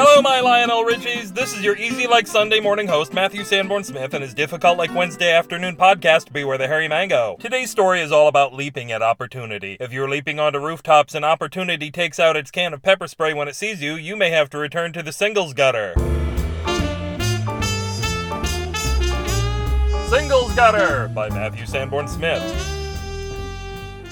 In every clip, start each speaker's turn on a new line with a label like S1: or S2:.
S1: Hello, my Lionel Richies. This is your easy like Sunday morning host, Matthew Sanborn Smith, and his difficult like Wednesday afternoon podcast, Beware the Hairy Mango. Today's story is all about leaping at opportunity. If you're leaping onto rooftops and opportunity takes out its can of pepper spray when it sees you, you may have to return to the singles gutter. Singles Gutter by Matthew Sanborn Smith.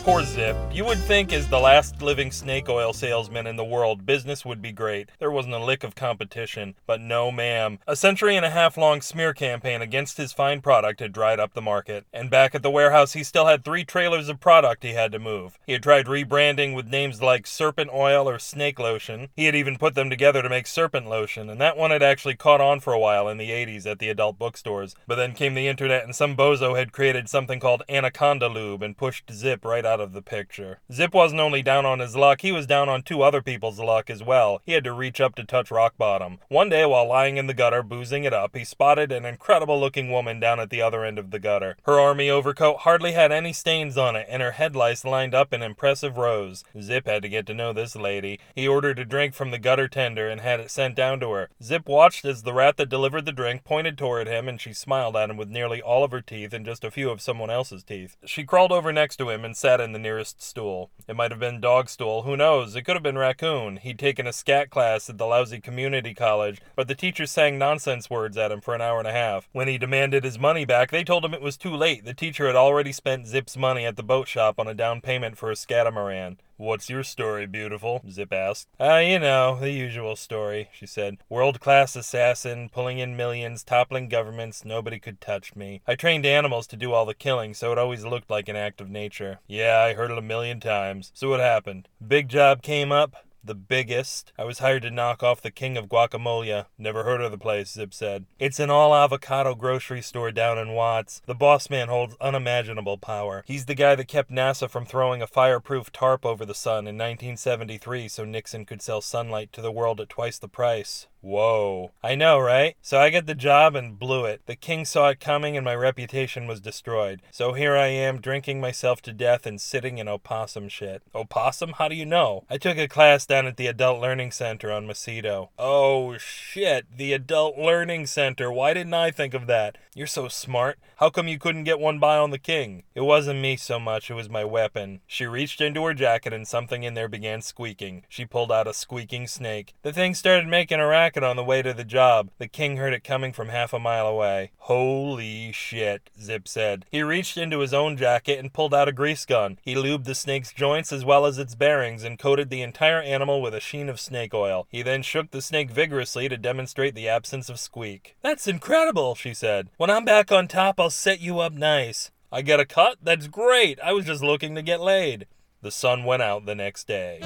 S1: Poor Zip. You would think, as the last living snake oil salesman in the world, business would be great. There wasn't a lick of competition. But no, ma'am. A century and a half long smear campaign against his fine product had dried up the market. And back at the warehouse, he still had three trailers of product he had to move. He had tried rebranding with names like Serpent Oil or Snake Lotion. He had even put them together to make Serpent Lotion, and that one had actually caught on for a while in the 80s at the adult bookstores. But then came the internet, and some bozo had created something called Anaconda Lube and pushed Zip right out out of the picture. Zip wasn't only down on his luck, he was down on two other people's luck as well. He had to reach up to touch rock bottom. One day, while lying in the gutter, boozing it up, he spotted an incredible looking woman down at the other end of the gutter. Her army overcoat hardly had any stains on it, and her headlights lined up in impressive rows. Zip had to get to know this lady. He ordered a drink from the gutter tender and had it sent down to her. Zip watched as the rat that delivered the drink pointed toward him, and she smiled at him with nearly all of her teeth and just a few of someone else's teeth. She crawled over next to him and sat in the nearest stool. It might have been dog stool, who knows? It could have been raccoon. He'd taken a scat class at the lousy community college, but the teacher sang nonsense words at him for an hour and a half. When he demanded his money back, they told him it was too late. The teacher had already spent Zip's money at the boat shop on a down payment for a scatamaran. What's your story, beautiful? Zip asked. Ah, uh, you know, the usual story, she said. World class assassin, pulling in millions, toppling governments, nobody could touch me. I trained animals to do all the killing, so it always looked like an act of nature. Yeah, I heard it a million times. So what happened? Big job came up, the biggest. I was hired to knock off the king of guacamole. Never heard of the place, Zip said. It's an all avocado grocery store down in Watts. The boss man holds unimaginable power. He's the guy that kept NASA from throwing a fireproof tarp over the sun in 1973 so Nixon could sell sunlight to the world at twice the price. Whoa. I know, right? So I got the job and blew it. The king saw it coming and my reputation was destroyed. So here I am drinking myself to death and sitting in opossum shit. Opossum? How do you know? I took a class down at the Adult Learning Center on Macedo. Oh shit, the Adult Learning Center. Why didn't I think of that? You're so smart. How come you couldn't get one by on the king? It wasn't me so much, it was my weapon. She reached into her jacket and something in there began squeaking. She pulled out a squeaking snake. The thing started making a racket on the way to the job. The king heard it coming from half a mile away. Holy shit, Zip said. He reached into his own jacket and pulled out a grease gun. He lubed the snake's joints as well as its bearings and coated the entire animal with a sheen of snake oil. He then shook the snake vigorously to demonstrate the absence of squeak. That's incredible, she said. When I'm back on top, I'll set you up nice. I get a cut? That's great. I was just looking to get laid. The sun went out the next day.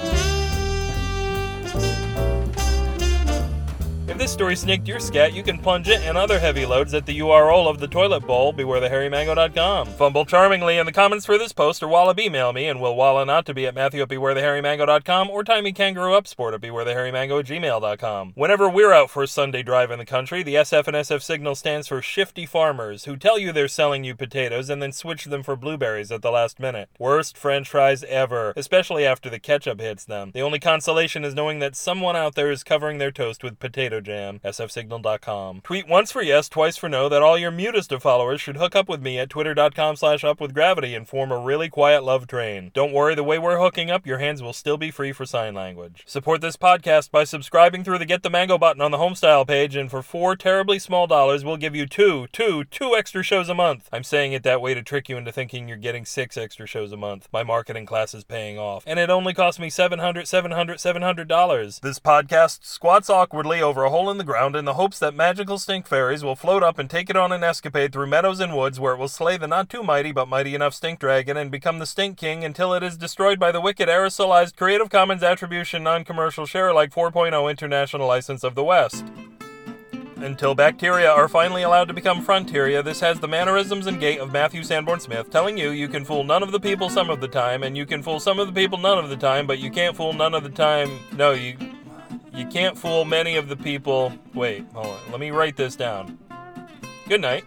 S1: This story snaked your scat, you can plunge it and other heavy loads at the URL of the toilet bowl, bewarethehairymango.com. Fumble charmingly in the comments for this post or wallop email me, and we'll walla not to be at Matthew at or timey kangaroo upsport at bewarethehairymango at gmail.com. Whenever we're out for a Sunday drive in the country, the SF and SF signal stands for shifty farmers who tell you they're selling you potatoes and then switch them for blueberries at the last minute. Worst french fries ever, especially after the ketchup hits them. The only consolation is knowing that someone out there is covering their toast with potato Jam, sfsignal.com. Tweet once for yes, twice for no that all your mutest of followers should hook up with me at twitter.com slash upwithgravity and form a really quiet love train. Don't worry, the way we're hooking up, your hands will still be free for sign language. Support this podcast by subscribing through the Get the Mango button on the homestyle page, and for four terribly small dollars, we'll give you two, two, two extra shows a month. I'm saying it that way to trick you into thinking you're getting six extra shows a month. My marketing class is paying off. And it only cost me $700, $700, $700. This podcast squats awkwardly over a hole in the ground in the hopes that magical stink fairies will float up and take it on an escapade through meadows and woods where it will slay the not too mighty but mighty enough stink dragon and become the stink king until it is destroyed by the wicked aerosolized Creative Commons Attribution Non-Commercial Share-alike 4.0 International License of the West. Until bacteria are finally allowed to become fronteria, this has the mannerisms and gait of Matthew Sanborn Smith, telling you you can fool none of the people some of the time, and you can fool some of the people none of the time, but you can't fool none of the time. No, you you can't fool many of the people. Wait, hold on. Let me write this down. Good night.